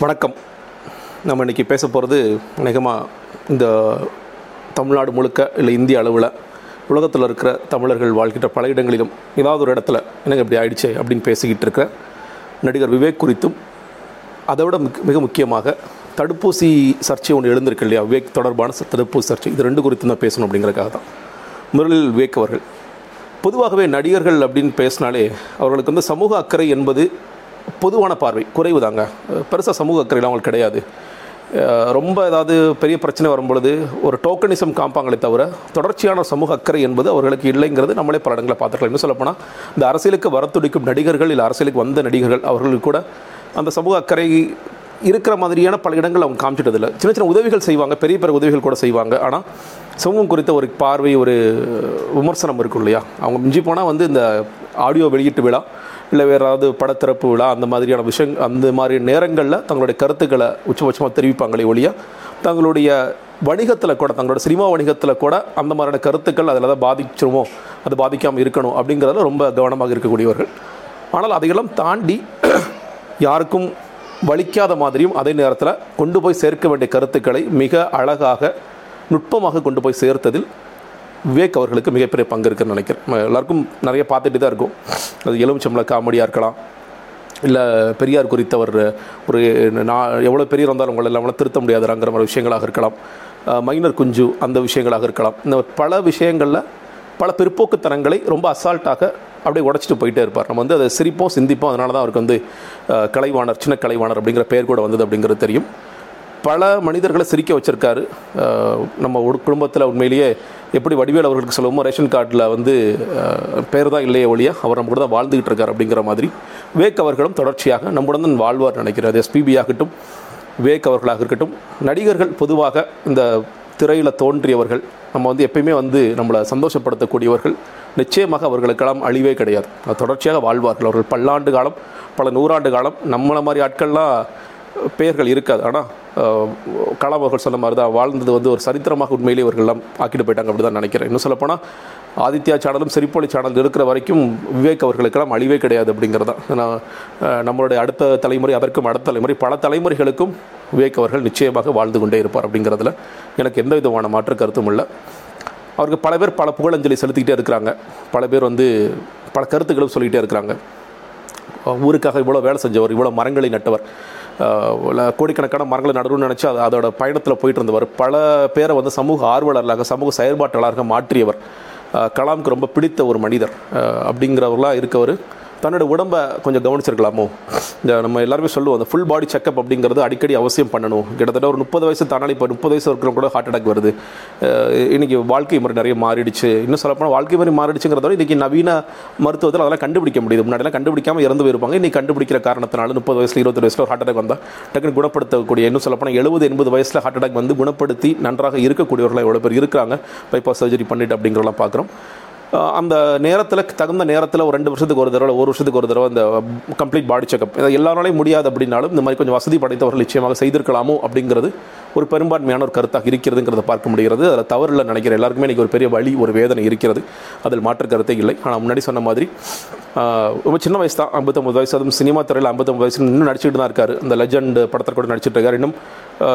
வணக்கம். நம்ம இன்றைக்கி பேச போகிறது அநேகமாக இந்த தமிழ்நாடு முழுக்க இல்லை இந்திய அளவில் உலகத்தில் இருக்கிற தமிழர்கள் வாழ்கின்ற பல இடங்களிலும் ஏதாவது ஒரு இடத்துல எனக்கு இப்படி ஆயிடுச்சு அப்படின்னு பேசிக்கிட்டு இருக்கிற நடிகர் விவேக் குறித்தும் அதை விட மிக முக்கியமாக தடுப்பூசி சர்ச்சை ஒன்று எழுந்திருக்கு இல்லையா? விவேக் தொடர்பான ச- தடுப்பூசி சர்ச்சை. இது ரெண்டு குறித்தும் தான் பேசணும் அப்படிங்கிறதுக்காக தான். முதலில் விவேக் அவர்கள். பொதுவாகவே நடிகர்கள் அப்படின்னு பேசினாலே அவர்களுக்கு வந்து சமூக அக்கறை என்பது பொதுவான பார்வை குறைவு தாங்க பெருசாக சமூக அக்கறையில் அவங்களுக்கு கிடையாது. ரொம்ப ஏதாவது பெரிய பிரச்சனை வரும்பொழுது ஒரு டோக்கனிசம் காம்பாங்களே தவிர தொடர்ச்சியான சமூக அக்கறை என்பது அவர்களுக்கு இல்லைங்கிறது நம்மளே பல இடங்களை பார்த்துக்கலாம் இன்னும் சொல்லப்போனால் இந்த அரசியலுக்கு வரத்துடிக்கும் நடிகர்கள் இல்லை அரசியலுக்கு வந்த நடிகர்கள் அவர்களுக்கு கூட அந்த சமூக அக்கறை இருக்கிற மாதிரியான பல இடங்கள் அவங்க காமிச்சிட்டதில்ல. சின்ன சின்ன உதவிகள் செய்வாங்க பெரிய பெரிய உதவிகள் கூட செய்வாங்க. ஆனால் சமூகம் குறித்த ஒரு பார்வை ஒரு விமர்சனம் இருக்கும் இல்லையா? அவங்க மிஞ்சி போனால் வந்து இந்த ஆடியோ வெளியீட்டு விழா இல்லை வேறு ஏதாவது படத்திறப்பு விழா அந்த மாதிரியான விஷயம் அந்த மாதிரி நேரங்களில் தங்களுடைய கருத்துக்களை உச்சபட்சமாக தெரிவிப்பாங்களே ஒழிய தங்களுடைய வணிகத்தில் கூட தங்களோட சினிமா வணிகத்தில் கூட அந்த மாதிரியான கருத்துக்கள் அதில் தான் பாதிச்சிருமோ அது பாதிக்காமல் இருக்கணும் அப்படிங்கிறதுல ரொம்ப கவனமாக இருக்கக்கூடியவர்கள். ஆனால் அதையெல்லாம் தாண்டி யாருக்கும் வலிக்காத மாதிரியும் அதே நேரத்தில் கொண்டு போய் சேர்க்க வேண்டிய கருத்துக்களை மிக அழகாக நுட்பமாக கொண்டு போய் சேர்த்ததில் விவேக் அவர்களுக்கு மிகப்பெரிய பங்கு இருக்குன்னு நினைக்கிறேன். எல்லாருக்கும் நிறைய பார்த்துட்டு தான் இருக்கும். அது எலுமிச்சம்பள காமெடியாக இருக்கலாம் இல்லை பெரியார் குறித்த ஒரு ஒரு நான் எவ்வளோ பெரிய இருந்தாலும் உங்களை எல்லாம் திருத்த முடியாதுங்கிற மாதிரி விஷயங்களாக இருக்கலாம். மைனர் குஞ்சு அந்த விஷயங்களாக இருக்கலாம். இந்த பல விஷயங்களில் பல பிற்போக்குத்தனங்களை ரொம்ப அசால்ட்டாக அப்படியே உடச்சிட்டு போயிட்டே இருப்பார். நம்ம வந்து அதை சிரிப்போம் சிந்திப்போம் அதனால தான் அவருக்கு வந்து கலைவாணர் சின்ன கலைவாணர் அப்படிங்கிற பெயர் கூட வந்தது அப்படிங்கிறது தெரியும். பல மனிதர்களை சிரிக்க வச்சுருக்காரு. நம்ம ஒரு குடும்பத்தில் உண்மையிலேயே எப்படி வடிவேல் அவர்களுக்கு சொல்லுவோமோ ரேஷன் கார்டில் வந்து பேர் தான் இல்லையே ஒழிய அவர் நம்ம கூட தான் வாழ்ந்துகிட்டு இருக்கார் அப்படிங்கிற மாதிரி வேக் அவர்களும் தொடர்ச்சியாக நம்முடன் தான் வாழ்வார் நினைக்கிறார் எஸ்பிபி ஆகட்டும் வேக் அவர்களாக இருக்கட்டும் நடிகர்கள் பொதுவாக இந்த திரையில் தோன்றியவர்கள் நம்ம வந்து எப்பயுமே வந்து நம்மளை சந்தோஷப்படுத்தக்கூடியவர்கள் நிச்சயமாக அவர்களுக்கெல்லாம் அழிவே கிடையாது. தொடர்ச்சியாக வாழ்வார்கள். அவர்கள் பல்லாண்டு காலம் பல நூறாண்டு காலம் நம்மளை மாதிரி ஆட்கள்லாம் பெயர்கள் இருக்காது. ஆனால் கலாம் அவர்கள் சொன்ன மாதிரி தான் வாழ்ந்தது வந்து ஒரு சரித்திரமாக உண்மையிலே இவர்கள்லாம் ஆக்கிட்டு போயிட்டாங்க அப்படி தான் நினைக்கிறேன். இன்னும் சொல்லப்போனால் ஆதித்யா சேனலும் சிரிப்பொலி சேனல் இருக்கிற வரைக்கும் விவேக் அவர்களுக்கெல்லாம் அழிவே கிடையாது அப்படிங்கிறது தான் நம்மளுடைய அடுத்த தலைமுறை அதற்கும் அடுத்த தலைமுறை பல தலைமுறைகளுக்கும் விவேக் அவர்கள் நிச்சயமாக வாழ்ந்து கொண்டே இருப்பார் அப்படிங்கிறதுல எனக்கு எந்த விதமான மாற்று கருத்தும் இல்லை. அவருக்கு பல பேர் பல புகழஞ்சலி செலுத்திக்கிட்டே இருக்கிறாங்க. பல பேர் வந்து பல கருத்துக்களும் சொல்லிக்கிட்டே இருக்கிறாங்க. ஊருக்காக இவ்வளோ வேலை செஞ்சவர் இவ்வளோ மரங்களை நட்டவர். கோடிக்கணக்கான மரங்களை நடணும்னு நினச்சி அது அதோட பயணத்தில் போயிட்டு இருந்தவர். பல பேரை வந்து சமூக ஆர்வலர்களாக சமூக செயற்பாட்டாளராக மாற்றியவர். கலாம்க்கு கலாமுக்கு ரொம்ப பிடித்த ஒரு மனிதர். அப்படிங்கிறவர்களாக இருக்கவர். தன்னோட உடம்பை கொஞ்சம் கவனிச்சிருக்கலாமோ? இந்த நம்ம எல்லாருமே சொல்லுவோம் அந்த ஃபுல் பாடி செக்கப் அப்படிங்கிறது அடிக்கடி அவசியம் பண்ணணும். கிட்டத்தட்ட ஒரு முப்பது வயசு தானாலும் இப்போ முப்பது வயசு இருக்கிறவங்க கூட ஹார்ட் அட்டாக் வருது. இன்றைக்கி இன்னைக்கு வாழ்க்கை முறை நிறைய மாறிடுச்சு. இன்னும் சொல்லப்போனால் வாழ்க்கை முறை மாறிடுச்சுங்கிறத விட நவீன மருத்துவத்தில் அதெல்லாம் கண்டுபிடிக்க முடியுது. முன்னாடிலாம் கண்டுபிடிக்காமல் இறந்து போயிருப்பாங்க. இன்னைக்கு கண்டுபிடிக்கிற காரணத்தினால முப்பது வயசில் இருபது வயசில் ஒரு ஹார்ட் அட்டாக் வந்தால் டக்குனு குணப்படுத்தக்கூடிய இன்னும் சொல்லப்போனால் எழுபது எண்பது வயசில் ஹார்ட் அட்டாக் வந்து குணப்படுத்தி நன்றாக இருக்கக்கூடியவர்களாக எவ்வளோ பேர் இருக்கிறாங்க. பைபாஸ் சர்ஜரி பண்ணிட்டு அப்படிங்கிறலாம் பார்க்குறோம் அந்த நேரத்தில் தகுந்த நேரத்தில் ஒரு ரெண்டு வருஷத்துக்கு ஒரு தடவை ஒரு வருஷத்துக்கு ஒரு தடவை இந்த கம்ப்ளீட் பாடி செக்அப் எல்லாராலையும் முடியாது அப்படின்னாலும் இந்த மாதிரி கொஞ்சம் வசதி படைத்தவர்கள் நிச்சயமாக செய்திருக்கலாமோ அப்படிங்கிறது ஒரு பெரும்பான்மையான ஒரு கருத்தாக இருக்கிறதுங்கிறத பார்க்க முடிகிறது. அதில் தவறில் நினைக்கிற எல்லாருக்குமே இன்றைக்கி ஒரு பெரிய வழி ஒரு வேதனை இருக்கிறது. அதில் மாற்று கருத்தே இல்லை. ஆனால் முன்னாடி சொன்ன மாதிரி ரொம்ப சின்ன வயசு தான் ஐம்பத்தொம்பது வயசு அதுவும் சினிமா துறையில் ஐம்பத்தொம்பது வயசு இன்னும் நடிச்சுட்டு தான் இருக்கார். இந்த லெஜண்ட் படத்தில் கூட நடிச்சிட்டு இருக்காரு. இன்னும்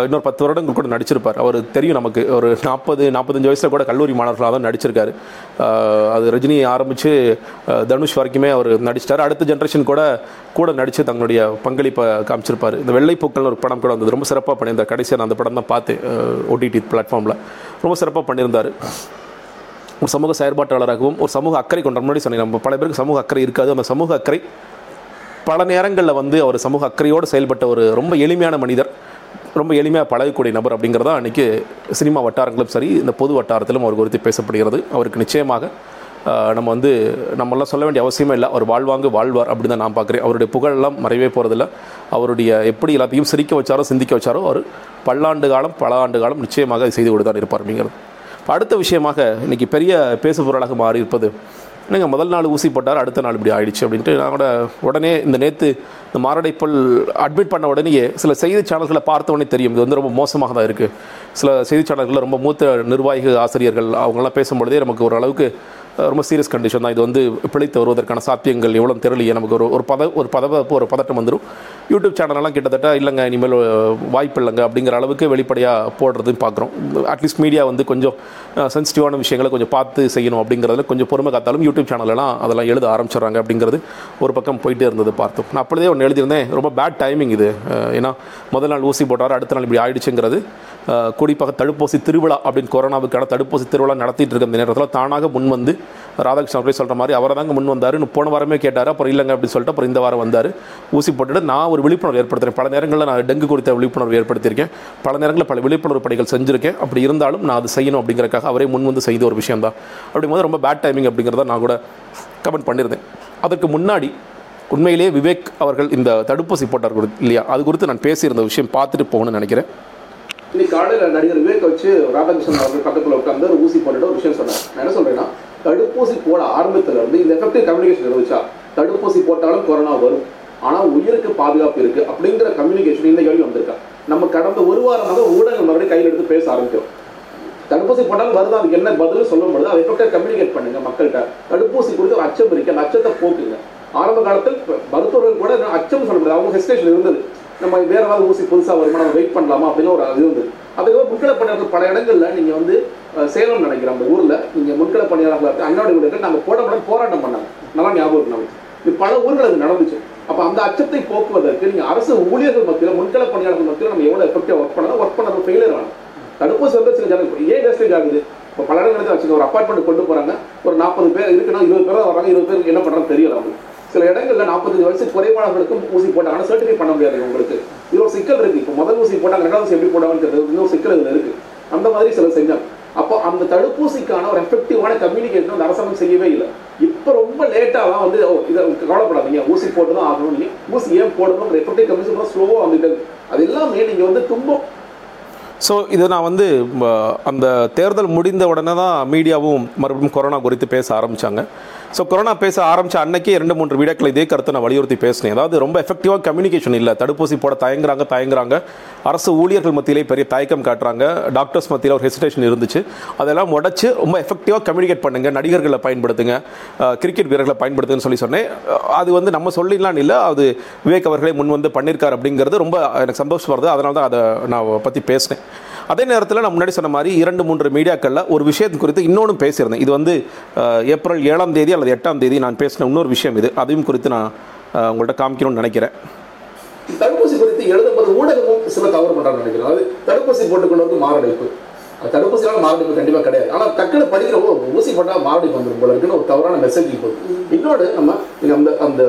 இன்னொரு பத்து வருடங்கள் கூட நடிச்சிருப்பார். அவர் தெரியும் நமக்கு. ஒரு நாற்பது நாற்பத்தஞ்சு வயசில் கூட கல்லூரி மாணவர்களாக தான் நடிச்சிருக்காரு அது ரஜினி ஆரம்பித்து தனுஷ் வரைக்குமே அவர் நடிச்சிட்டார். அடுத்த ஜென்ரேஷன் கூட கூட நடித்து தங்களுடைய பங்களிப்பை காமிச்சிருப்பார். இந்த வெள்ளைப்பூக்கள்னு ஒரு படம் கூட வந்தது. ரொம்ப சிறப்பாக பண்ணியிருந்தார். கடைசியாக நான் அந்த படம் தான் பார்த்தேன் ஓடிடி பிளாட்ஃபார்மில் ரொம்ப சிறப்பாக பண்ணியிருந்தார். ஒரு சமூக செயற்பாட்டாளராகவும் ஒரு சமூக அக்கறை கொண்ட முன்னாடி சொன்னேன் நம்ம பல பேருக்கு சமூக அக்கறை இருக்காது. அந்த சமூக அக்கறை பல நேரங்களில் வந்து அவர் சமூக அக்கறையோடு செயல்பட்ட ஒரு ரொம்ப எளிமையான மனிதர் ரொம்ப எளிமையாக பழகக்கூடிய நபர் அப்படிங்கிறதா அன்றைக்கி சினிமா வட்டாரங்களும் சரி இந்த பொது வட்டாரத்திலும் அவர் குறித்து பேசப்படுகிறது. அவருக்கு நிச்சயமாக நம்ம வந்து நம்மளாம் சொல்ல வேண்டிய அவசியமே இல்லை. அவர் வாழ்வாங்க வாழ்வார் அப்படின்னு தான் நான் பார்க்குறேன். அவருடைய புகழெல்லாம் மறைவே போகிறதில்ல அவருடைய எப்படி எல்லாத்தையும் சிரிக்க வச்சாரோ சிந்திக்க வச்சாரோ அவர் பல்லாண்டு காலம் பல ஆண்டு காலம் நிச்சயமாக அதை செய்து கொடுத்தான் இருப்பார் அப்படிங்கிறது. அடுத்த விஷயமாக இன்றைக்கி பெரிய பேசு பொருளாக மாறி இருப்பது என்னங்க முதல் நாள் ஊசி போட்டார் அடுத்த நாள் இப்படி ஆயிடுச்சு அப்படின்ட்டு நான் கூட உடனே இந்த நேற்று இந்த மாரடைப்பல் அட்மிட் பண்ண உடனேயே சில செய்தி சேனல்களை பார்த்த உடனே தெரியும். இது வந்து ரொம்ப மோசமாக தான் இருக்குது சில செய்திச்சாளர்களில் ரொம்ப மூத்த நிர்வாகிகள் ஆசிரியர்கள் அவங்களாம் பேசும்பொழுதே நமக்கு ஓரளவுக்கு ரொம்ப சீரியஸ் கண்டிஷன் தான். இது வந்து பிழைத்து வருவதற்கான சாத்தியங்கள் எவ்வளோ தெரியலையே. நமக்கு ஒரு ஒரு பத ஒரு பதவ ஒரு பதட்டம் வந்துடும் யூடியூப் சேனலெல்லாம் கிட்டத்தட்ட இல்லைங்க இனிமேல் வாய்ப்பு இல்லைங்க அப்படிங்கிற அளவுக்கு வெளிப்படையாக போடுறதுன்னு பார்க்குறோம். அட்லீஸ்ட் மீடியா வந்து கொஞ்சம் சென்சிட்டிவான விஷயங்களை கொஞ்சம் பார்த்து செய்யணும் அப்படிங்கிறதுல கொஞ்சம் பொறுமை காத்தாலும் யூடியூப் சேனல்லாம் அதெல்லாம் எழுத ஆரம்பிச்சிடுறாங்க அப்படிங்கிறது ஒரு பக்கம் போயிட்டே இருந்தது பார்த்தோம். நான் அப்படியே ஒன்று எழுதியிருந்தேன். ரொம்ப பேட் டைமிங் இது. ஏன்னா முதல் நாள் ஊசி போட்டார் அடுத்த நாள் இப்படி ஆயிடுச்சுங்கிறது குறிப்பாக தடுப்பூசி திருவிழா அப்படின்னு கொரோனாவுக்கான தடுப்பூசி திருவிழா நடத்திட்டு இருக்க இந்த நேரத்தில் தானாக முன் வந்து ராதாகிருஷ்ணன் அவர்களே சொல்கிற மாதிரி அவரை தாங்க முன் வந்தார். போன வாரமே கேட்டார். அப்புறம் இல்லைங்க அப்படின்னு சொல்லிட்டு அப்புறம் இந்த வாரம் வந்தார். ஊசி போட்டுட்டு நான் ஒரு விழிப்புணர்வு ஏற்படுத்துகிறேன் பல நேரங்களில் நான் டெங்கு குறித்த விழிப்புணர்வு ஏற்படுத்தியிருக்கேன். பல நேரங்களில் பல விழிப்புணர்வு பணிகள் செஞ்சுருக்கேன். அப்படி இருந்தாலும் நான் அது செய்யணும் அப்படிங்கிறக்காக அவரே முன் வந்து செய்த ஒரு விஷயம் தான் அப்படிங்கும்போது ரொம்ப பேட் டைமிங் அப்படிங்கிறத நான் கூட கமெண்ட் பண்ணியிருந்தேன். அதற்கு முன்னாடி உண்மையிலேயே விவேக் அவர்கள் இந்த தடுப்பூசி போட்டார் இல்லையா? அது குறித்து நான் பேசியிருந்த விஷயம் பார்த்துட்டு போகணும்னு நினைக்கிறேன். இன்னைக்கு காலையில் நடிகர் விவேக் வச்சு ராதாகிருஷ்ணன் அவர்கள் பக்கத்தில் உட்காந்து ஒரு ஊசி போட்டுட்டு ஒரு விஷயம் சொன்னார். நான் என்ன சொல்றேன்னா தடுப்பூசி போட ஆரம்பத்துல இருந்து இந்த எஃபெக்டிவ் கம்யூனிகேஷன் இருந்துச்சா? தடுப்பூசி போட்டாலும் கொரோனா வரும். ஆனால் உயிருக்கு பாதுகாப்பு இருக்கு அப்படிங்கிற கம்யூனிகேஷன் இந்த கேள்வி வந்திருக்கா? நம்ம கடந்த ஒரு வாரமாக ஊடகங்கள் மறுபடியும் கையில் எடுத்து பேச ஆரம்பிக்கும் தடுப்பூசி போட்டாலும் வருது? அதுக்கு என்ன பதில் சொல்லும் பொழுது அதை எஃபெக்டாக கம்யூனிகேட் பண்ணுங்க மக்கள்கிட்ட. தடுப்பூசி கொடுத்து அச்சம் இருக்கு அச்சத்தை போக்குங்க. ஆரம்ப காலத்தில் மருத்துவர்கள் கூட அச்சம் சொல்ல முடியாது. அவங்க ஹெஸ்டேஷன் இருந்தது. நம்ம வேற ஏதாவது ஊசி புதுசாக வருமா நம்ம வெயிட் பண்ணலாமா அப்படின்னு ஒரு இது வந்து அதுக்கப்புறம் முன்கள பணியாளர்கள் பல இடங்களில் நீங்கள் வந்து சேலம் நினைக்கிற அந்த ஊரில். நீங்கள் முன்கள பணியாளர்களாக இருக்க அண்ணாடி ஊழியர்கள் நாங்கள் போட போராட்டம் பண்ணாங்க. நல்லா ஞாபகம் இருக்கு நமக்கு. இது பல ஊர்கள் அது நடந்துச்சு. அப்போ அந்த அச்சத்தை போக்குவதற்கு நீங்கள் அரசு ஊழியர்கள் மத்தியில் முன்கள பணியாளர்கள் மத்தியில் நம்ம எவ்வளோ எஃபெக்டிவா ஒர்க் பண்ணலாம் ஒர்க் பண்ணது ஃபெயிலியர் ஆகும் தடுப்பூசி வந்து சில ஜனங்கள் ஏன் வேஸ்டேஜ் ஆகுது? இப்போ பல இடங்களுக்கு வச்சுக்க ஒரு அப்பார்ட்மெண்ட் கொண்டு போகிறாங்க ஒரு நாற்பது பேர் இருக்குன்னா இருபது பேர் தான் வராங்க இருபது பேர் என்ன பண்ணுறாங்க தெரியல அவங்களுக்கு. சில இடங்கள்ல நாற்பத்தஞ்சு வயசு குறைவானவர்களுக்கும் ஊசி போட்டாங்கன்னா சர்டிஃபை பண்ண முடியாது உங்களுக்கு இது ஒரு சிக்கல் இருக்குது இப்போ முதல் ஊசி போட்டாங்க ரெண்டாவது ஊசி எப்படி போடாங்கன்னு தெரியல இன்னும் சிக்கல் இதில் இருக்குது அந்த மாதிரி சில செஞ்சாங்க அப்போ அந்த தடுப்பூசிக்கான ஒரு எஃபெக்டிவான கம்யூனிகேஷன் வந்து அரசாங்கம் செய்யவே இல்லை. இப்போ ரொம்ப லேட்டாக தான் வந்து ஓ இதை கவலைப்படாதீங்க. ஊசி போட்டு தான் ஆகணும். நீங்கள் ஊசி ஏன் போடணும் எஃபெக்டிவ் கம்யூனிகேஷன் ஸ்லோவாக வந்துட்டு அது எல்லாமே நீங்கள் வந்து துன்பம் ஸோ இது நான் வந்து அந்த தேர்தல் முடிந்த உடனே தான் மீடியாவும் மறுபடியும் கொரோனா குறித்து பேச ஆரம்பித்தாங்க ஸோ கொரோனா பேச ஆரம்பித்த அன்னைக்கே ரெண்டு மூன்று வீடியோக்கள் இதே கருத்தை நான் வலியுறுத்தி பேசினேன். அதாவது ரொம்ப எஃபெக்டிவாக கம்யூனிகேஷன் இல்லை. தடுப்பூசி போட தயங்குறாங்க தயங்குறாங்க. அரசு ஊழியர்கள் மத்தியிலே பெரிய தயக்கம் காட்டுறாங்க. டாக்டர்ஸ் மத்தியில் ஒரு ஹெசிடேஷன் இருந்துச்சு. அதெல்லாம் உடச்சு ரொம்ப எஃபெக்டிவாக கம்யூனிகேட் பண்ணுங்க. நடிகர்களை பயன்படுத்துங்க. கிரிக்கெட் வீரர்களை பயன்படுத்துங்கன்னு சொல்லி சொன்னேன். அது வந்து நம்ம சொல்லிடலாம் இல்லை. அது விவேக் அவர்களே முன் வந்து பண்ணியிருக்காரு அப்படிங்கிறது ரொம்ப எனக்கு சந்தோஷம் வருது அதனால தான் அதை நான் பற்றி பேசினேன். அதே நேரத்தில் நான் முன்னாடி சொன்ன மாதிரி இரண்டு மூன்று மீடியாக்களில் ஒரு விஷயத்து குறித்து இன்னொன்று பேசியிருந்தேன். இது வந்து ஏப்ரல் ஏழாம் தேதி அல்லது எட்டாம் தேதி நான் பேசின இன்னொரு விஷயம் இது. அதையும் குறித்து நான் உங்கள்கிட்ட காமிக்கணும்னு நினைக்கிறேன். தடுப்பூசி குறித்து எழுதும்போது ஊடகமும் சில தவறு பண்ணுறாங்க நினைக்கிறேன். அதாவது தடுப்பூசி போட்டுக்கொண்டு மாரடைப்பு. தடுப்பூசியால மாரடைப்பு கண்டிப்பா கிடையாது. ஆனா டக்குனு படிக்கிற ஊசி போட்டா மாரடைப்பு வந்துடும் போல இருக்குன்னு ஒரு தவறான மெசேஜ் போகுது இன்னொரு நம்ம அந்த அந்த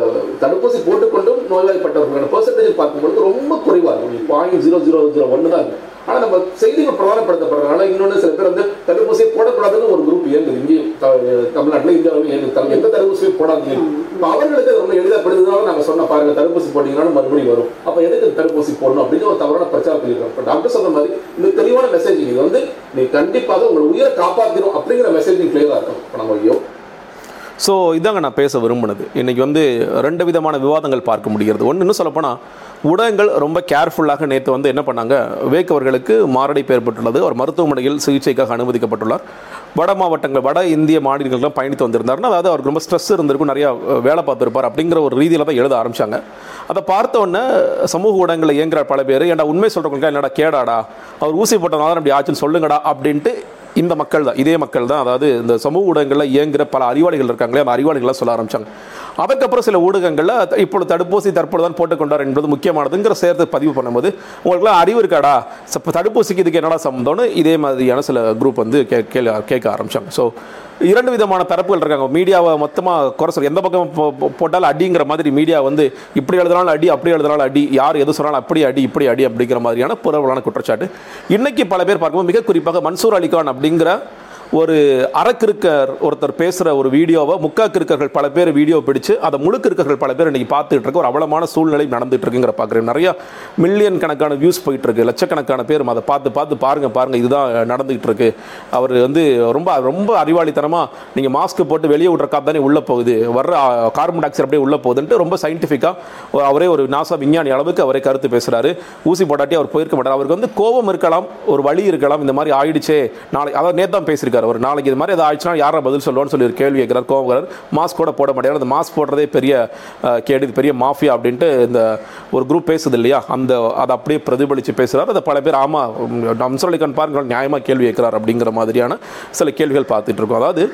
தடுப்பூசி போட்டுக்கொண்டும் நோய்வாய்ப்பட்டவர்களான பெர்சன்டேஜ் பார்க்கும்பொழுது ரொம்ப குறைவா இருக்கும். பாயிண்ட் ஜீரோ ஜீரோ ஜீரோ ஒன்று தான் இருக்கு. ஆனா நம்ம செய்திகள் பிரதானப்படுத்தப்படுறதுனால இன்னொன்று சில பேர் வந்து தடுப்பூசியை போடக்கூடாதுன்னு ஒரு குரூப் இயங்குது. இங்கேயும் த- தமிழ்நாட்டுல இந்தியாவிலும் இயங்குது. எந்த தடுப்பூசியும் போடாதீங்க. இப்போ அவர்களுக்கு அது ரொம்ப எளிதாப்படுதுனால நாங்க சொன்ன பாருங்க தடுப்பூசி போட்டீங்கன்னாலும் மறுபடியும் வரும். அப்ப எதுக்கு தடுப்பூசி போடணும் அப்படின்னு ஒரு தவறான பிரச்சாரத்தில் இருக்கோம் இப்போ டாக்டர் சொல்ற மாதிரி இந்த தெளிவான மெசேஜிங் இது வந்து நீ கண்டிப்பாக உங்கள் உயிரை காப்பாத்திரும் அப்படிங்கிற மெசேஜிங் கிளியரா இருக்கும். இப்போ நம்ம ஐயோ. ஸோ இதாங்க நான் பேச விரும்பினது. இன்றைக்கி வந்து ரெண்டு விதமான விவாதங்கள் பார்க்க முடிகிறது. ஒன்று இன்னும் சொல்லப்போனால் ஊடகங்கள் ரொம்ப கேர்ஃபுல்லாக நேற்று வந்து என்ன பண்ணாங்க? விவேக் அவர்களுக்கு மாரடைப்பு ஏற்பட்டுள்ளது. அவர் மருத்துவமனையில் சிகிச்சைக்காக அனுமதிக்கப்பட்டுள்ளார். வட மாவட்டங்கள் வட இந்திய மாநிலங்கள்லாம் பயணித்து வந்திருந்தாருன்னா அதாவது அவருக்கு ரொம்ப ஸ்ட்ரெஸ் இருந்திருக்கும் நிறையா வேலை பார்த்துருப்பார் அப்படிங்கிற ஒரு ரீதியில் தான் எழுத ஆரம்பிச்சாங்க. அதை பார்த்த உடனே சமூக ஊடகங்களில் இயங்குற பல பேர். ஏன்டா உண்மை சொல்கிறவங்களுக்கு என்னடா கேடாடா? அவர் ஊசி போட்டனால அப்படி ஆச்சுன்னு சொல்லுங்கடா அப்படின்ட்டு இந்த மக்கள் தான் இதே மக்கள் தான் அதாவது இந்த சமூக ஊடகங்களில் இயங்குகிற பல அறிவாளிகள் இருக்காங்களே அந்த அறிவாளிகளாக சொல்ல ஆரம்பித்தாங்க அதுக்கப்புறம் சில ஊடகங்களில் இப்பொழுது தடுப்பூசி தற்பொழுது தான் போட்டுக்கொண்டார் என்பது முக்கியமானதுங்கிற சேர்த்து பதிவு பண்ணும்போது உங்களுக்குலாம் அறிவு இருக்காடா? தடுப்பூசிக்கு இதுக்கு என்னடா சம்மந்தம்னு இதே மாதிரியான சில குரூப் வந்து கே கேள்வி கேட்க ஆரம்பித்தாங்க ஸோ இரண்டு விதமான தரப்புகள் இருக்காங்க. மீடியாவை மொத்தமாக குறை சொல்ல எந்த பக்கம் போ- போட்டாலும் அடிங்கிற மாதிரி மீடியா வந்து இப்படி எழுதினாலும் அடி அப்படி எழுதினாலும் அடி யார் எது சொன்னாலும் அப்படி அடி இப்படி அடி அப்படிங்கிற மாதிரியான புறவலான குற்றச்சாட்டு. இன்றைக்கி பல பேர் பார்க்கும்போது மிக குறிப்பாக மன்சூர் அலிகான் அப்படிங்கிற ஒரு அறக்கிருக்கர் ஒருத்தர் பேசுகிற ஒரு வீடியோவை முக்கா கிருக்கர்கள் பல பேர் வீடியோ பிடிச்சு அதை முழுக்க இருக்கர்கள் பல பேர் இன்றைக்கி பார்த்துட்டு இருக்க. ஒரு அவலமான சூழ்நிலை நடந்துட்டு இருக்குங்கிற பார்க்குறேன். நிறையா மில்லியன் கணக்கான வியூஸ் போயிட்டு இருக்கு. லட்சக்கணக்கான பேர் அதை பார்த்து பார்த்து பாருங்கள் பாருங்கள் இதுதான் நடந்துகிட்டு இருக்கு. அவர் வந்து ரொம்ப ரொம்ப அறிவாளித்தனமாக நீங்கள் மாஸ்க் போட்டு வெளியே விட்ற தானே உள்ளே போகுது. வர்ற கார்பன் டை ஆக்சைடு அப்படியே உள்ளே போகுதுன்ட்டு ரொம்ப சயின்டிஃபிக்காக அவரே ஒரு நாசா விஞ்ஞானி அளவுக்கு அவரே கருத்து பேசுகிறாரு ஊசி போட்டாட்டி அவர் போயிருக்க மாட்டார். அவருக்கு வந்து கோபம் இருக்கலாம் ஒரு வழி இருக்கலாம். இந்த மாதிரி ஆயிடுச்சே நாளை அதாவது நேர்தான் தான் சொல்லியிருக்காரு. ஒரு நாளைக்கு இது மாதிரி ஏதாவது ஆயிடுச்சுன்னா யாரை பதில் சொல்லுவான்னு சொல்லி ஒரு கேள்வி கேட்குறாரு கோவங்கிறார் மாஸ்க் கூட போட முடியாது அந்த மாஸ்க் போடுறதே பெரிய கேடு. பெரிய மாஃபியா அப்படின்ட்டு இந்த ஒரு குரூப் பேசுது இல்லையா? அந்த அதை அப்படியே பிரதிபலித்து பேசுகிறார் அதை பல பேர் ஆமாம் அம்சலிகன் பாருங்க நியாயமாக கேள்வி கேட்கிறார் அப்படிங்கிற மாதிரியான சில கேள்விகள் பார்த்துட்டு இருக்கோம். அதாவது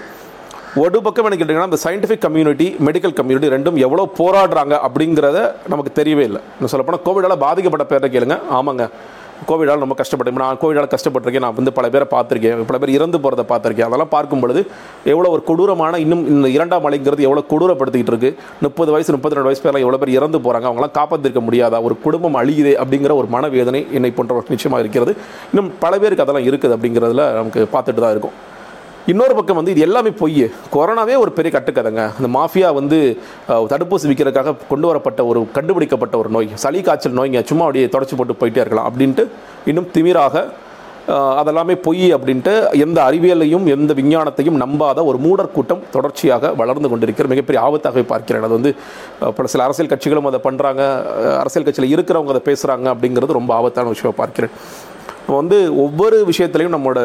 ஒரு பக்கம் என்ன கேட்டிங்கன்னா இந்த சயின்டிஃபிக் கம்யூனிட்டி மெடிக்கல் கம்யூனிட்டி ரெண்டும் எவ்வளோ போராடுறாங்க அப்படிங்கிறத நமக்கு தெரியவே இல்லை. இன்னும் சொல்லப்போனால் கோவிடால் பாதிக்கப்பட்ட பேரை கேளுங்க. ஆமாங்க. கோவிடால் ரொம்ப கஷ்டப்பட்டு நான் கோவிடால் கஷ்டப்பட்டிருக்கேன். நான் வந்து பல பேரை பார்த்துருக்கேன். பல பேர் இறந்து போகிறத பார்த்துருக்கேன். அதெல்லாம் பார்க்கும் பொழுது எவ்வளோ ஒரு கொடூரமான இன்னும் இந்த இரண்டாம் அலைங்கிறது எவ்வளோ கொடூரப்படுத்திக்கிட்டு இருக்குது முப்பது வயசு முப்பத்தி ரெண்டு வயசு பேரெல்லாம் எவ்வளோ பேர் இறந்து போகிறாங்க அவங்களாம் காப்பாற்றிருக்க முடியாதா? ஒரு குடும்பம் அழியுதே அப்படிங்கிற ஒரு மனவேதனை என்னை போன்றவர் நிச்சயமாக இருக்கிறது. இன்னும் பல பேருக்கு அதெல்லாம் இருக்குது அப்படிங்கிறதுல நமக்கு பார்த்துட்டு தான் இருக்கும். இன்னொரு பக்கம் வந்து இது எல்லாமே பொய். கொரோனாவே ஒரு பெரிய கட்டுக்கதைங்க. இந்த மாஃபியா வந்து தடுப்பூசி விற்கிறதுக்காக கொண்டு வரப்பட்ட ஒரு கண்டுபிடிக்கப்பட்ட ஒரு நோய். சளி காய்ச்சல் நோய்ங்க சும்மா அப்படியே தொடச்சி போட்டு போயிட்டே இருக்கலாம் அப்படின்ட்டு இன்னும் திமிராக அதெல்லாமே பொய் அப்படின்ட்டு எந்த அறிவியலையும் எந்த விஞ்ஞானத்தையும் நம்பாத ஒரு மூடர் கூட்டம் தொடர்ச்சியாக வளர்ந்து கொண்டிருக்கிற மிகப்பெரிய ஆபத்தாகவே பார்க்கிறேன் அது வந்து பல சில அரசியல் கட்சிகளும் அதை பண்ணுறாங்க அரசியல் கட்சியில் இருக்கிறவங்க அதை பேசுகிறாங்க அப்படிங்கிறது ரொம்ப ஆபத்தான விஷயமாக பார்க்கிறேன் இப்போ வந்து ஒவ்வொரு விஷயத்துலையும் நம்மளோட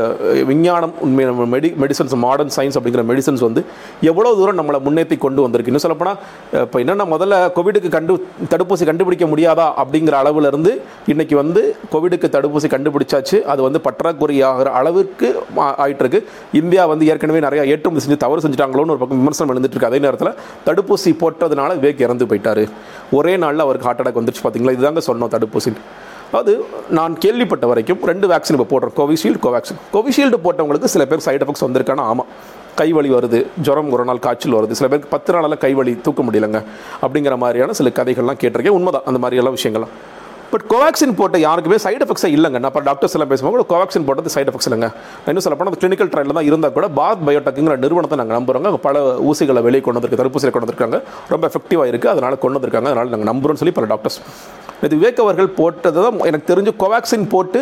விஞ்ஞானம் உண்மை நம்ம மெடி மெடிசன்ஸ் மாடர்ன் சயின்ஸ் அப்படிங்கிற மெடிசன்ஸ் வந்து எவ்வளோ தூரம் நம்மளை முன்னேற்றி கொண்டு வந்திருக்கு. இன்னும் சொல்லப்போனால் இப்போ என்னென்னா முதல்ல கோவிடுக்கு கண்டு தடுப்பூசி கண்டுபிடிக்க முடியாதா அப்படிங்கிற அளவுலேருந்து இன்றைக்கி இன்னைக்கு வந்து கோவிடுக்கு தடுப்பூசி கண்டுபிடிச்சாச்சு. அது வந்து பற்றாக்குறையாகிற அளவுக்கு மா- இந்தியா வந்து ஏற்கனவே நிறையா ஏற்றுமதி செஞ்சு தவறு செஞ்சுட்டாங்களோன்னு ஒரு பக்கம் விமர்சனம் எழுந்துட்டு அதே நேரத்தில் தடுப்பூசி போட்டதுனால விவேக் இறந்து போயிட்டார். ஒரே நாளில் அவருக்கு ஹார்ட் அட்டாக் வந்துருச்சு. பார்த்தீங்களா இதுதாங்க சொன்னோம் தடுப்பூசி அது நான் கேள்விப்பட்ட வரைக்கும் ரெண்டு வேக்சின் இப்போ போடுறோம் கோவிஷீல்டு கோவேக்சின் கோவிஷீல்டு போட்டவங்களுக்கு சில பேர் சைடு எஃபெக்ட்ஸ் வந்திருக்கானா ஆமாம் கைவலி வருது ஜுரம் ஒரு நாள் காய்ச்சல் வருது. சில பேருக்கு பத்து நாளால் கைவலி தூக்க முடியலங்க. அப்படிங்கிற மாதிரியான சில கதைகள்லாம் கேட்டிருக்கேன். உண்மைதான் அந்த மாதிரியெல்லாம் விஷயங்கள்லாம். பட் கோவாக்சின் போட்ட யாருக்குமே சைடு எஃபெக்ட்ஸே இல்லைங்க. நான் இப்போ டாக்டர்ஸ் எல்லாம் பேசுவாங்க கோவாக்சின் போட்டது சைடு எஃபெக்ட்ஸ் இல்லைங்க. நான் இன்னும் சொல்லப்போனால் அந்த கிளினிக்கல் ட்ரையல் தான் இருந்தால் கூட பாத் பயோடெக்குங்கிற நிறுவனத்தை நாங்கள் நம்புறோங்க. அவங்க பல ஊசிகளை வெளியே கொண்டு வந்திருக்கு தடுப்பூசியில் கொண்டு வந்திருக்காங்க. ரொம்ப எஃபெக்டிவாக இருக்குது அதனால் கொண்டு வந்திருக்காங்க. அதனால் நாங்கள் நம்புறோம்னு சொல்லி பல டாக்டர்ஸ் இது விவேக் அவர்கள் போட்டது தான் எனக்கு தெரிஞ்சு கோவாக்சின் போட்டு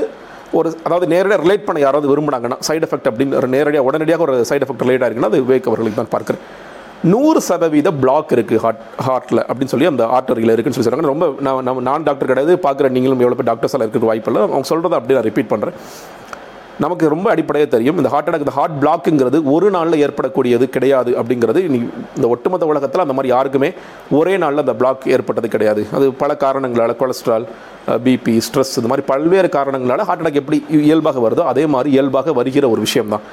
ஒரு அதாவது நேரடியாக ரிலேட் பண்ண யாராவது விரும்புனாங்கன்னா சைடு எஃபெக்ட் அப்படின்னு ஒரு நேரடியாக உடனடியாக ஒரு சைடு எஃபெக்ட் ரிலேட் ஆகிருக்குன்னா அது விவேக் அவர்களுக்கு தான் பார்க்குறேன். நூறு சதவீத பிளாக் இருக்குது ஹார்ட் ஹார்ட்டில் அப்படின்னு சொல்லி அந்த ஆர்டரியில் இருக்குன்னு சொல்லி சொல்கிறாங்க ரொம்ப நான் நம்ம நான் டாக்டர் கிடையாது. பார்க்குற நீங்களும் எவ்வளோ பேர் டாக்டர்ஸ் எல்லாம் இருக்கிற வாய்ப்பு இல்லை. அவங்க சொல்கிறத அப்படியே நான் ரிப்பீட் பண்ணுறேன் நமக்கு ரொம்ப அடிப்படையாக தெரியும். இந்த ஹார்ட் அட்டாக் இந்த ஹார்ட் பிளாக்குங்கிறது ஒரு நாளில் ஏற்படக்கூடியது கிடையாது அப்படிங்கிறது இனி இந்த ஒட்டுமொத்த உலகத்தில் அந்த மாதிரி யாருக்குமே ஒரே நாளில் அந்த பிளாக் ஏற்பட்டது கிடையாது. அது பல காரணங்களால் கொலஸ்ட்ரால் பிபி ஸ்ட்ரெஸ் இந்த மாதிரி பல்வேறு காரணங்களால் ஹார்ட் அட்டாக் எப்படி இயல்பாக வருதோ அதே மாதிரி இயல்பாக வருகிற ஒரு விஷயம் தான்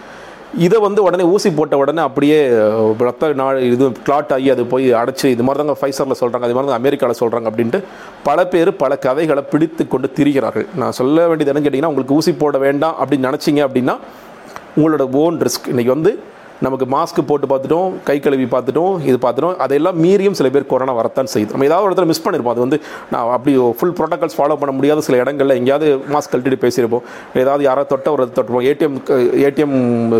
இதை வந்து உடனே ஊசி போட்ட உடனே அப்படியே ரத்த நாள் இது கிளாட் ஆகி அது போய் அடைச்சி இது மாதிரி தாங்க ஃபைசரில் சொல்கிறாங்க அது மாதிரி தான் அமெரிக்காவில் சொல்கிறாங்க அப்படின்ட்டு பல பேர் பல கதைகளை பிடித்து கொண்டு திரிகிறார்கள். நான் சொல்ல வேண்டியது என்னன்னு கேட்டிங்கன்னா உங்களுக்கு ஊசி போட வேண்டாம் அப்படின்னு நினச்சிங்க அப்படின்னா உங்களோட ஓன் ரிஸ்க் இன்றைக்கி வந்து நமக்கு மாஸ்க் போட்டு பார்த்துட்டோம் கை கழுவி பார்த்துட்டோம் இது பார்த்துட்டோம். அதையெல்லாம் மீறியும் சில பேர் கொரோனா வரத்தான் செய்யுது. நம்ம ஏதாவது ஒரு இடத்துல மிஸ் பண்ணியிருப்போம் அது வந்து நான் அப்படி ஃபுல் ப்ரோட்டோகால்ஸ் ஃபாலோ பண்ண முடியாத சில இடங்களில் எங்கேயாவது மாஸ்க் கழட்டிட்டு பேசியிருப்போம். ஏதாவது யாராவது தொட்ட ஒரு தொட்டுப்போம். ஏடிஎம் ஏடிஎம்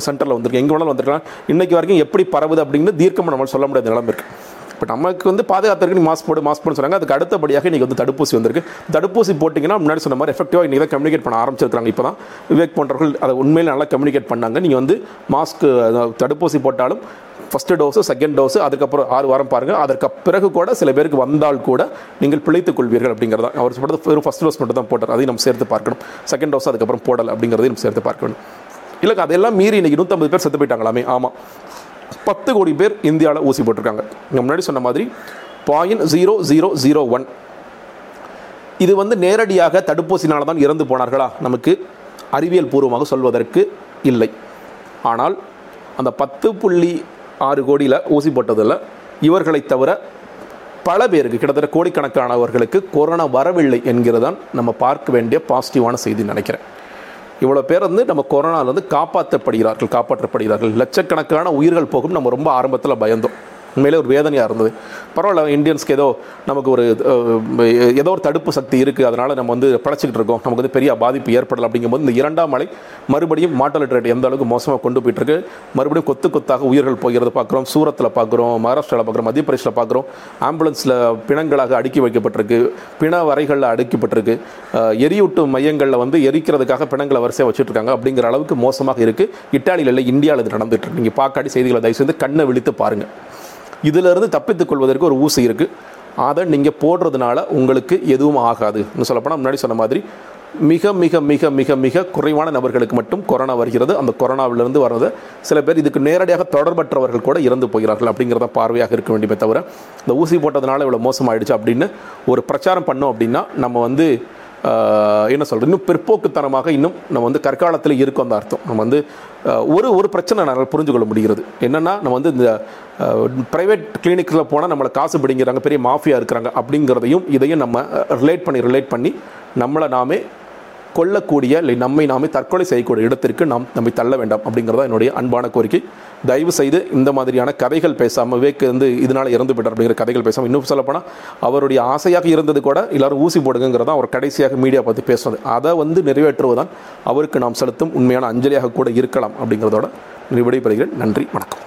சென்டரில் வந்திருக்கு எங்கே வேணாலும் வந்திருக்கலாம். இன்றைக்கு வரைக்கும் எப்படி பரவுது அப்படின்னு தீர்க்கமாக நம்மளால் சொல்ல முடியாத நிலைமை இருக்குது இப்போ நமக்கு வந்து பாதுகாத்திற்கு நீ மாஸ்க் போடு மாஸ்க் போடு சொன்னாங்க அதுக்கு அடுத்தபடியாக இன்றைக்கி வந்து தடுப்பூசி வந்திருக்கு. தடுப்பூசி போட்டிங்கன்னா முன்னாடி சொன்ன மாதிரி எஃபெக்டிவாக இன்றைக்கி தான் கம்யூனிகேட் பண்ண ஆரம்பிச்சிருக்காங்க இப்போ தான் விவேக் போன்றவர்கள் அதை உண்மையில் நல்லா கம்யூனிகேட் பண்ணாங்க. நீங்கள் வந்து மாஸ்க்கு தடுப்பூசி போட்டாலும் ஃபஸ்ட்டு டோஸு செகண்ட் டோஸு அதுக்கப்புறம் ஆறு வாரம் பாருங்கள் அதற்கு பிறகு கூட சில பேருக்கு வந்தால் கூட நீங்கள் பிழைத்துக் கொள்வீர்கள் அப்படிங்கிறத. அவர் சொல்கிறது வெறும் ஃபஸ்ட் டோஸ் மட்டும் தான் போட்டார். அதையும் நம்ம சேர்த்து பார்க்கணும். செகண்ட் டோஸ் அதுக்கப்புறம் போடலை அப்படிங்கிறதையும் நம்ம சேர்த்து பார்க்கணும். இல்லை அதெல்லாம் மீறி இன்றைக்கி நூற்றம்பது பேர் செத்து போயிட்டாங்களாமே. ஆமாம் பத்து கோடி பேர் இந்தியாவில் ஊசி போட்டிருக்காங்க. இங்கே முன்னாடி சொன்ன மாதிரி point zero zero zero one இது வந்து நேரடியாக தடுப்பூசினால் தான் இறந்து போனார்களா? நமக்கு அறிவியல் பூர்வமாக சொல்வதற்கு இல்லை. ஆனால் அந்த பத்து புள்ளி ஆறு கோடியில் ஊசி போட்டதில் இவர்களை தவிர பல பேருக்கு கிட்டத்தட்ட கோடிக்கணக்கானவர்களுக்கு கொரோனா வரவில்லை என்கிறதான் நம்ம பார்க்க வேண்டிய பாசிட்டிவான செய்தி நினைக்கிறேன். இவ்வளோ பேர் வந்து நம்ம கொரோனாவிலேருந்து காப்பாற்றப்படுகிறார்கள் காப்பாற்றப்படுகிறார்கள். லட்சக்கணக்கான உயிர்கள் போகும். நம்ம ரொம்ப ஆரம்பத்தில் பயந்தோம். உண்மையிலே ஒரு வேதனையாக இருந்தது. பரவாயில்ல இந்தியன்ஸ்க்கு ஏதோ நமக்கு ஒரு ஏதோ ஒரு தடுப்பு சக்தி இருக்குது அதனால் நம்ம வந்து பழச்சிக்கிட்டு இருக்கோம். நமக்கு வந்து பெரிய பாதிப்பு ஏற்படலை அப்படிங்கும்போது இந்த இரண்டாம் மலை மறுபடியும் மார்ட்டாலிட்டி ரேட் எந்த அளவுக்கு மோசமாக கொண்டு போயிட்டு இருக்கு மறுபடியும் கொத்து கொத்தாக உயிர்கள் போகிறத பார்க்குறோம். சூரத்தில் பார்க்குறோம். மகாராஷ்டிராவில் பார்க்குறோம். மத்திய பிரதேசில் பார்க்குறோம். ஆம்புலன்ஸில் பிணங்களாக அடுக்கி வைக்கப்பட்டிருக்கு. பிண வரைகளில் அடுக்கப்பட்டிருக்கு. எரியூட்டும் எரியூட்டு மையங்களில் வந்து எரிக்கிறதுக்காக பிணங்களை வரிசையாக வச்சுட்ருக்காங்க. அப்படிங்கிற அளவுக்கு மோசமாக இருக்குது இட்டாலியில் இல்லை இந்தியாவில் இது நடந்துகிட்டு இருக்கு நீங்கள் பார்க்காடி செய்திகளை தயவு செய்து கண்ணை விழித்து பாருங்கள் இதிலிருந்து தப்பித்துக் கொள்வதற்கு ஒரு ஊசி இருக்குது அதை நீங்கள் போடுறதுனால உங்களுக்கு எதுவும் ஆகாது. இன்னும் சொல்லப்போனால் முன்னாடி சொன்ன மாதிரி மிக மிக மிக மிக மிக குறைவான நபர்களுக்கு மட்டும் கொரோனா வருகிறது. அந்த கொரோனாவிலிருந்து வர்றது சில பேர் இதுக்கு நேரடியாக தொடர்பற்றவர்கள் கூட இறந்து போகிறார்கள் அப்படிங்கிறத பார்வையாக இருக்க வேண்டுமே தவிர இந்த ஊசி போட்டதுனால இவ்வளோ மோசமாயிடுச்சு அப்படின்னு ஒரு பிரச்சாரம் பண்ணோம் அப்படின்னா நம்ம வந்து என்ன சொல்கிறது இன்னும் பிற்போக்குத்தனமாக இன்னும் நம்ம வந்து கற்காலத்தில் இருக்கோம் அந்த அர்த்தம். நம்ம வந்து ஒரு ஒரு பிரச்சனை நான் புரிஞ்சு கொள்ள முடிகிறது. என்னென்னா நம்ம வந்து இந்த ப்ரைவேட் கிளினிக்கில் போனால் நம்மளை காசு பிடிங்கிறாங்க பெரிய மாஃபியா இருக்கிறாங்க அப்படிங்கிறதையும் இதையும் நம்ம ரிலேட் பண்ணி ரிலேட் பண்ணி நம்மளை நாமே கொல்லக்கூடிய இல்லை நம்மை நாமே தற்கொலை செய்யக்கூடிய இடத்திற்கு நாம் நம்மை தள்ள வேண்டாம் அப்படிங்கிறதா என்னுடைய அன்பான கோரிக்கை. தயவு செய்து இந்த மாதிரியான கதைகள் பேசாமல் விவேக் வந்து இதனால் இறந்து போயிட்டார் அப்படிங்கிற கதைகள் பேசாமல் இன்னும் சொல்லப்போனால் அவருடைய ஆசையாக இருந்தது கூட எல்லாரும் ஊசி போடுங்கிறதா அவர் கடைசியாக மீடியா பற்றி பேசுனது. அதை வந்து நிறைவேற்றுவதுதான் அவருக்கு நாம் செலுத்தும் உண்மையான அஞ்சலியாக கூட இருக்கலாம் அப்படிங்கிறதோட விடைபெறுகிறேன். நன்றி வணக்கம்.